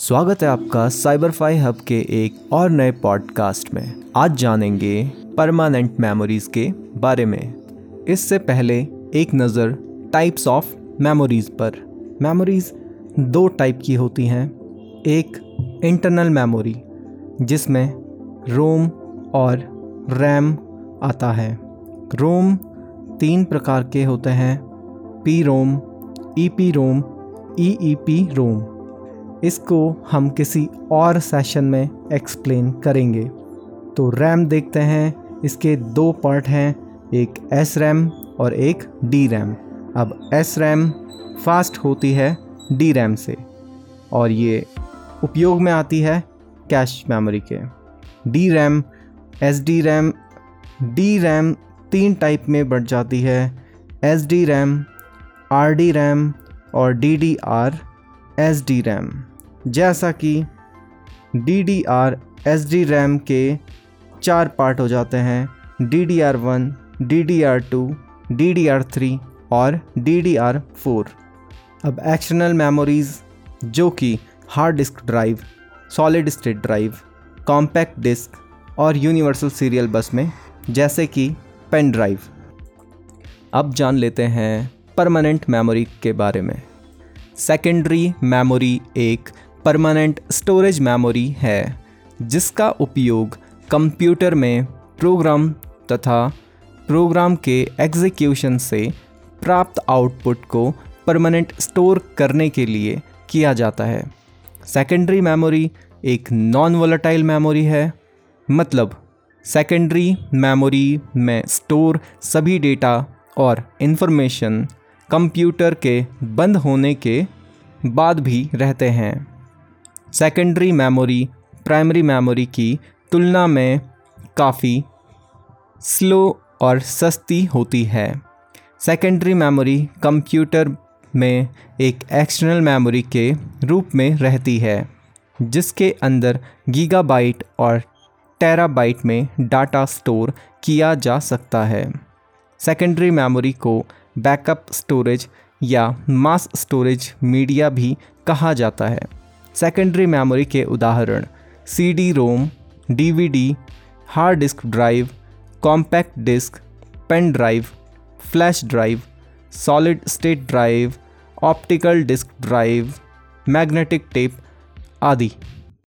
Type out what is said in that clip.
स्वागत है आपका साइबरफाई हब के एक और नए पॉडकास्ट में। आज जानेंगे परमानेंट मेमोरीज के बारे में। इससे पहले एक नज़र टाइप्स ऑफ़ मेमोरीज पर। मेमोरीज दो टाइप की होती हैं। एक इंटरनल मेमोरी, जिसमें रोम और रैम आता है। रोम तीन प्रकार के होते हैं, P ROM, E P ROM, E E P ROM. इसको हम किसी और सेशन में एक्सप्लेन करेंगे। तो रैम देखते हैं, इसके दो पार्ट हैं, एक एस रैम और एक डी रैम अब एस रैम फास्ट होती है डी रैम से, और ये उपयोग में आती है कैश मेमोरी के। D RAM S D RAM D RAM तीन टाइप में बढ़ जाती है। S D RAM R D RAM और D D R S D RAM जैसा कि D D R S D RAM के चार पार्ट हो जाते हैं। D D R one D D R two D D R three और D D R four अब एक्सटर्नल मेमोरीज़ जो कि hard disk drive solid state drive compact disc और यूनिवर्सल सीरियल बस में, जैसे कि पेन ड्राइव अब जान लेते हैं परमानेंट मेमोरी के बारे में। सेकेंडरी मेमोरी एक परमानेंट स्टोरेज मेमोरी है, जिसका उपयोग कंप्यूटर में प्रोग्राम तथा प्रोग्राम के एग्जीक्यूशन से प्राप्त आउटपुट को परमानेंट स्टोर करने के लिए किया जाता है। सेकेंडरी मेमोरी एक नॉन वोलेटाइल मेमोरी है मतलब सेकेंडरी मेमोरी में स्टोर सभी डेटा और इन्फॉर्मेशन कंप्यूटर के बंद होने के बाद भी रहते हैं। सेकेंडरी मेमोरी प्राइमरी मेमोरी की तुलना में काफ़ी स्लो और सस्ती होती है। सेकेंडरी मेमोरी कंप्यूटर में एक एक्सटर्नल मेमोरी के रूप में रहती है, जिसके अंदर गीगाबाइट और टेराबाइट में डाटा स्टोर किया जा सकता है। सेकेंडरी मेमोरी को बैकअप स्टोरेज या मास स्टोरेज मीडिया भी कहा जाता है। सेकेंडरी मेमोरी के उदाहरण C D ROM D V D hard disk drive compact disc pen drive flash drive solid state drive optical disk drive magnetic tape आदि।